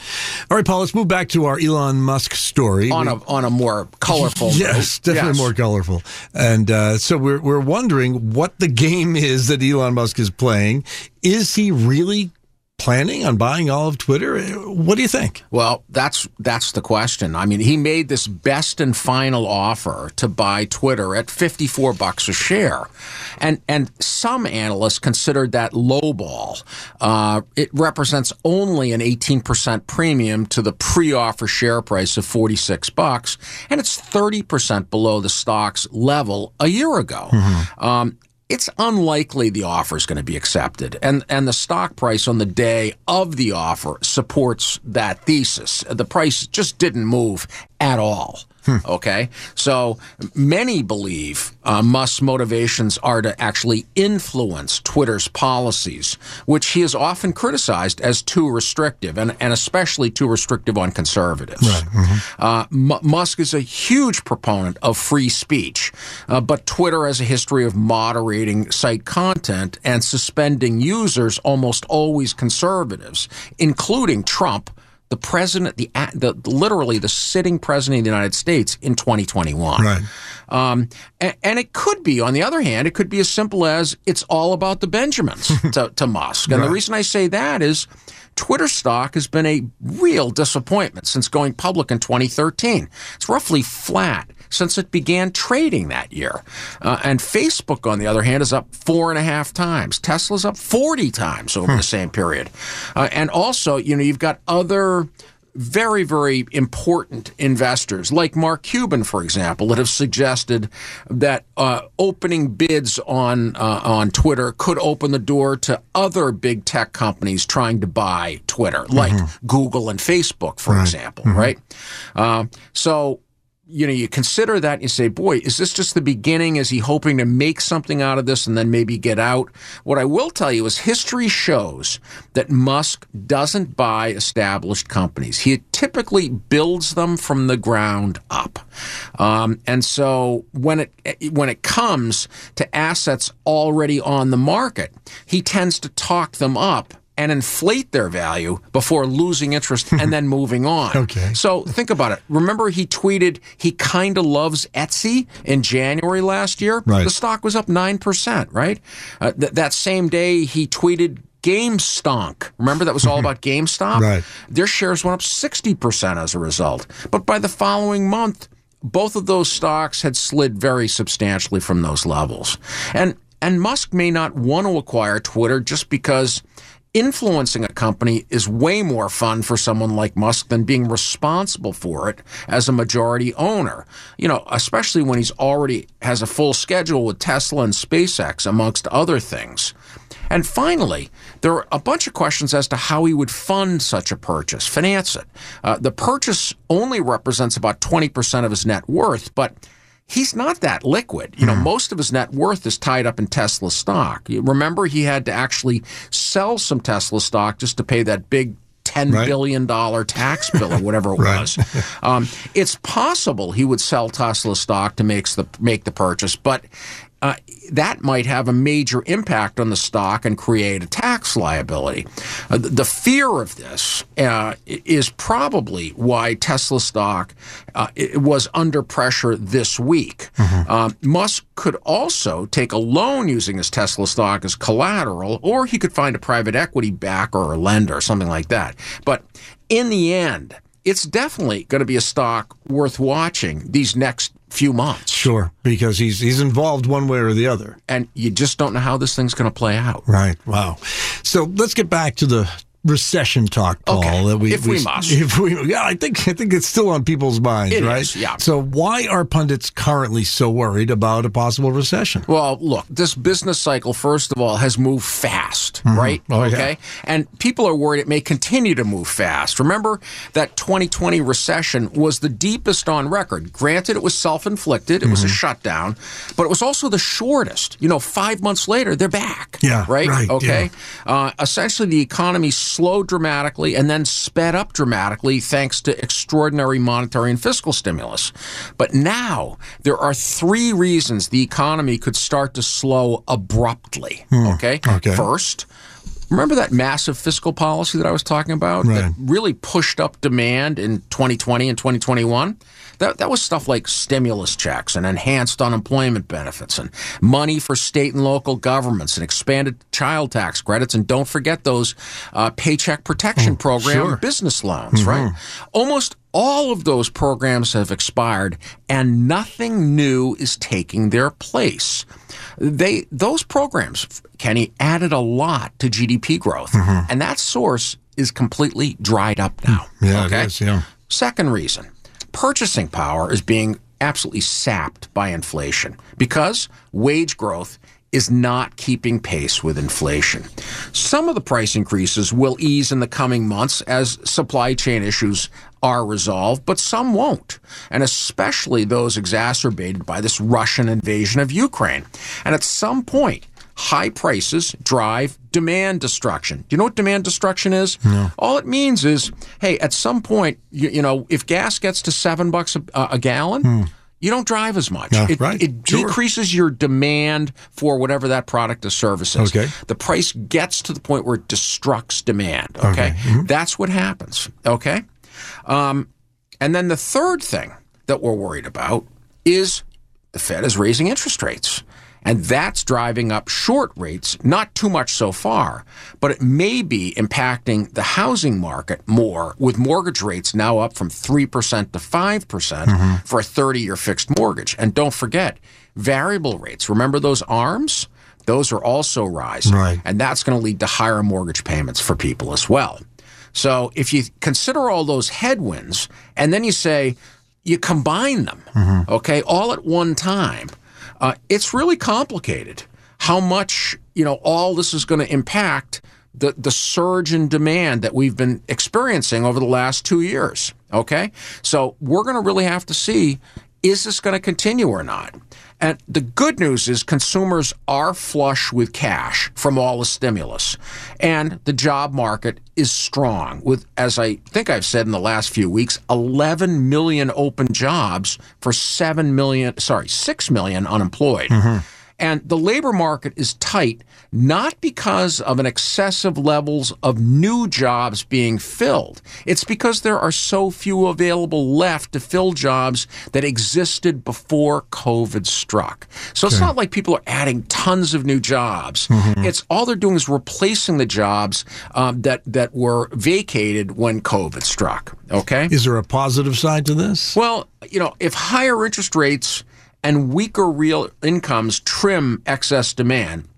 All right, Paul. Let's move back to our Elon Musk story. On a, on a more colorful Yes, note. definitely Yes. more colorful. And uh, so we're we're wondering what the game is that Elon Musk is playing. Is he really planning on buying all of Twitter? What do you think? Well, that's that's the question. I mean, he made this best and final offer to buy Twitter at 54 bucks a share. And and some analysts considered that lowball. Uh, it represents only an 18% premium to the pre-offer share price of 46 bucks, and it's 30% below the stock's level a year ago. Um, it's unlikely the offer is going to be accepted. And, and the stock price on the day of the offer supports that thesis. The price just didn't move at all. Okay, so many believe uh, Musk's motivations are to actually influence Twitter's policies, which he has often criticized as too restrictive, and, and especially too restrictive on conservatives. Uh, M- Musk is a huge proponent of free speech, uh, but Twitter has a history of moderating site content and suspending users, almost always conservatives, including Trump the president, the, the literally the sitting president of the United States in 2021. Right. Um, and, and, it could be, on the other hand, it could be as simple as it's all about the Benjamins to, to, Musk. And right. the reason I say that is Twitter stock has been a real disappointment since going public in 2013. It's roughly flat since it began trading that year. Uh, and Facebook, on the other hand, is up four and a half times. Tesla's up 40 times over the same period. Uh, and also, you know, you've got other very, very important investors, like Mark Cuban, for example, that have suggested that uh, opening bids on uh, on Twitter could open the door to other big tech companies trying to buy Twitter, like mm-hmm. Google and Facebook, for right. example. Mm-hmm. Right. Uh, so you know, you consider that and you say, boy, is this just the beginning? Is he hoping to make something out of this and then maybe get out? What I will tell you is history shows that Musk doesn't buy established companies. He typically builds them from the ground up. Um, and so when it, when it comes to assets already on the market, he tends to talk them up and inflate their value before losing interest and then moving on. Okay. So think about it. Remember, he tweeted he kind of loves Etsy in January last year. Right. The stock was up nine percent. Right. Uh, th- that same day, he tweeted GameStonk. Remember that was all about GameStop? Right. Their shares went up 60% as a result. But by the following month, both of those stocks had slid very substantially from those levels. And and Musk may not want to acquire Twitter just because influencing a company is way more fun for someone like Musk than being responsible for it as a majority owner. You know, especially when he's already has a full schedule with Tesla and SpaceX, amongst other things. And finally, there are a bunch of questions as to how he would fund such a purchase, finance it. Uh, the purchase only represents about 20% of his net worth, but he's not that liquid. You know, mm. most of his net worth is tied up in Tesla stock. remember, he had to actually sell some Tesla stock just to pay that big ten right. billion dollar tax bill or whatever it right. was. Um, it's possible he would sell Tesla stock to make the make the purchase, but uh, that might have a major impact on the stock and create a tax liability. Uh, the fear of this uh, is probably why Tesla stock uh, was under pressure this week. Mm-hmm. Um, Musk could also take a loan using his Tesla stock as collateral, or he could find a private equity backer or a lender or something like that. But in the end, it's definitely going to be a stock worth watching these next few months. Sure, because he's he's involved one way or the other. And you just don't know how this thing's going to play out. Right. Wow. So let's get back to the recession talk, Paul. Okay, that we, if we, we must. If we, yeah, I think I think it's still on people's minds, it right? Is, yeah. So why are pundits currently so worried about a possible recession? Well, look, this business cycle, first of all, has moved fast, mm-hmm. right? Oh, okay, yeah. and people are worried it may continue to move fast. Remember that 2020 recession was the deepest on record. Granted, it was self-inflicted; it mm-hmm. was a mm-hmm. shutdown, but it was also the shortest. You know, five months later, they're back. Yeah. Right. right okay. Yeah. Uh, essentially, the economy slowed dramatically and then sped up dramatically thanks to extraordinary monetary and fiscal stimulus. But now there are three reasons the economy could start to slow abruptly. Hmm. Okay? okay. First, Remember that massive fiscal policy that I was talking about right. that really pushed up demand in 2020 and 2021? That, that was stuff like stimulus checks and enhanced unemployment benefits and money for state and local governments and expanded child tax credits. And don't forget those uh, paycheck protection oh, program sure. business loans, mm-hmm. right? Almost all of those programs have expired and nothing new is taking their place. They those programs, Kenny, added a lot to GDP growth, mm-hmm. and that source is completely dried up now. Yeah, okay? it is, yeah. Second reason, purchasing power is being absolutely sapped by inflation because wage growth is not keeping pace with inflation. Some of the price increases will ease in the coming months as supply chain issues are resolved, but some won't, and especially those exacerbated by this Russian invasion of Ukraine. And at some point, high prices drive demand destruction. Do you know what demand destruction is? No. All it means is, hey, at some point, you, you know, if gas gets to seven bucks a, a gallon, you don't drive as much. Yeah, it right. it Sure. decreases your demand for whatever that product or service is. Okay. The price gets to the point where it destructs demand. Okay. Okay. Mm-hmm. That's what happens. Okay. Um, and then the third thing that we're worried about is the Fed is raising interest rates. And that's driving up short rates, not too much so far, but it may be impacting the housing market more with mortgage rates now up from 3% to 5% mm-hmm. for a 30 year fixed mortgage. And don't forget, variable rates. Remember those arms? Those are also rising. Right. And that's going to lead to higher mortgage payments for people as well. So if you consider all those headwinds and then you say you combine them, mm-hmm. okay, all at one time, uh, it's really complicated how much, you know, all this is going to impact the, the surge in demand that we've been experiencing over the last two years. Okay. So we're going to really have to see is this going to continue or not? And the good news is consumers are flush with cash from all the stimulus. And the job market is strong with, as I think I've said in the last few weeks, 11 million open jobs for 7 million, sorry, 6 million unemployed. Mm-hmm. And the labor market is tight, not because of an excessive levels of new jobs being filled. It's because there are so few available left to fill jobs that existed before COVID struck. So it's not like people are adding tons of new jobs. It's all they're doing is replacing the jobs um, that that were vacated when COVID struck. Okay. Is there a positive side to this? Well, you know, if higher interest rates and weaker real incomes trim excess demand,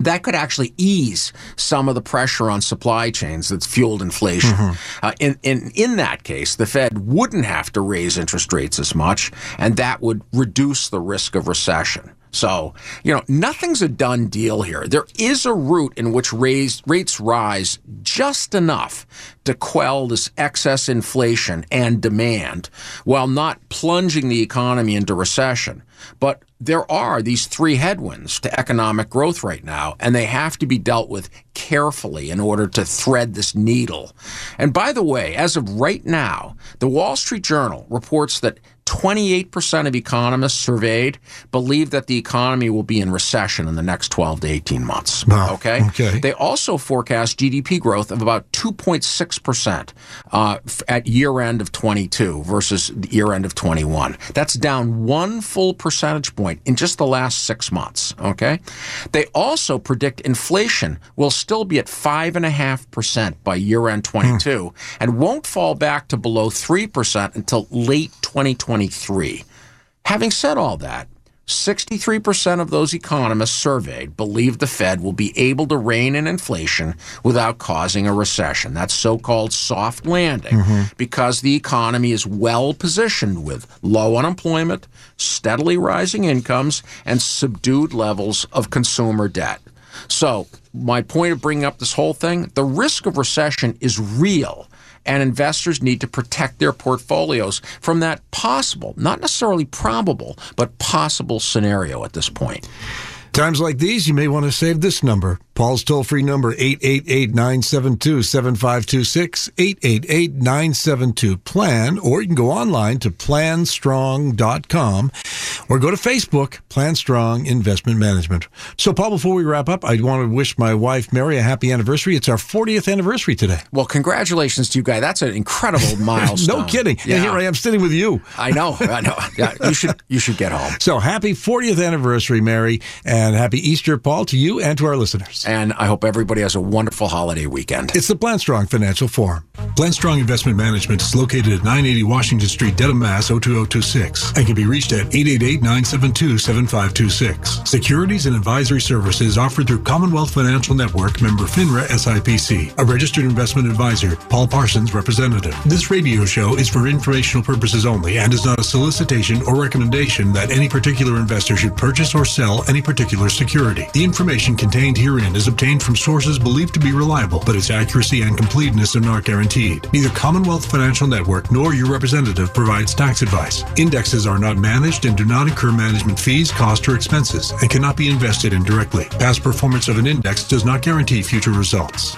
that could actually ease some of the pressure on supply chains that's fueled inflation. Uh, in, in, in that case, the Fed wouldn't have to raise interest rates as much, and that would reduce the risk of recession. So, you know, nothing's a done deal here. There is a route in which raise, rates rise just enough to quell this excess inflation and demand while not plunging the economy into recession. But there are these three headwinds to economic growth right now, and they have to be dealt with carefully in order to thread this needle. And by the way, as of right now, the Wall Street Journal reports that 28% of economists surveyed believe that the economy will be in recession in the next 12 to 18 months. Wow. Okay. Okay. They also forecast GDP growth of about 2.6% uh, at year end of 22 versus the year end of 21. That's down one full percentage point in just the last six months. Okay. They also predict inflation will still be at 5.5% by year end 22 and won't fall back to below 3% until late 2023. Having said all that, 63% of those economists surveyed believe the Fed will be able to rein in inflation without causing a recession. That's so called soft landing mm-hmm. because the economy is well positioned with low unemployment, steadily rising incomes, and subdued levels of consumer debt. So, my point of bringing up this whole thing the risk of recession is real and investors need to protect their portfolios from that possible, not necessarily probable, but possible scenario at this point. Times like these, you may want to save this number. Paul's toll free number, 888 972 7526, 888 972 PLAN, or you can go online to planstrong.com or go to Facebook, Plan Strong Investment Management. So, Paul, before we wrap up, I want to wish my wife, Mary, a happy anniversary. It's our 40th anniversary today. Well, congratulations to you guys. That's an incredible milestone. no kidding. Yeah. And here I am sitting with you. I know. I know. Yeah, you should you should get home. So, happy 40th anniversary, Mary, and happy Easter, Paul, to you and to our listeners. And I hope everybody has a wonderful holiday weekend. It's the Plan Strong Financial Forum. Plan Strong Investment Management is located at 980 Washington Street, Dedham, Mass. 02026 and can be reached at 888-972-7526. Securities and advisory services offered through Commonwealth Financial Network member FINRA SIPC. A registered investment advisor, Paul Parsons, representative. This radio show is for informational purposes only and is not a solicitation or recommendation that any particular investor should purchase or sell any particular security. The information contained herein is obtained from sources believed to be reliable, but its accuracy and completeness are not guaranteed. Neither Commonwealth Financial Network nor your representative provides tax advice. Indexes are not managed and do not incur management fees, costs, or expenses and cannot be invested in directly. Past performance of an index does not guarantee future results.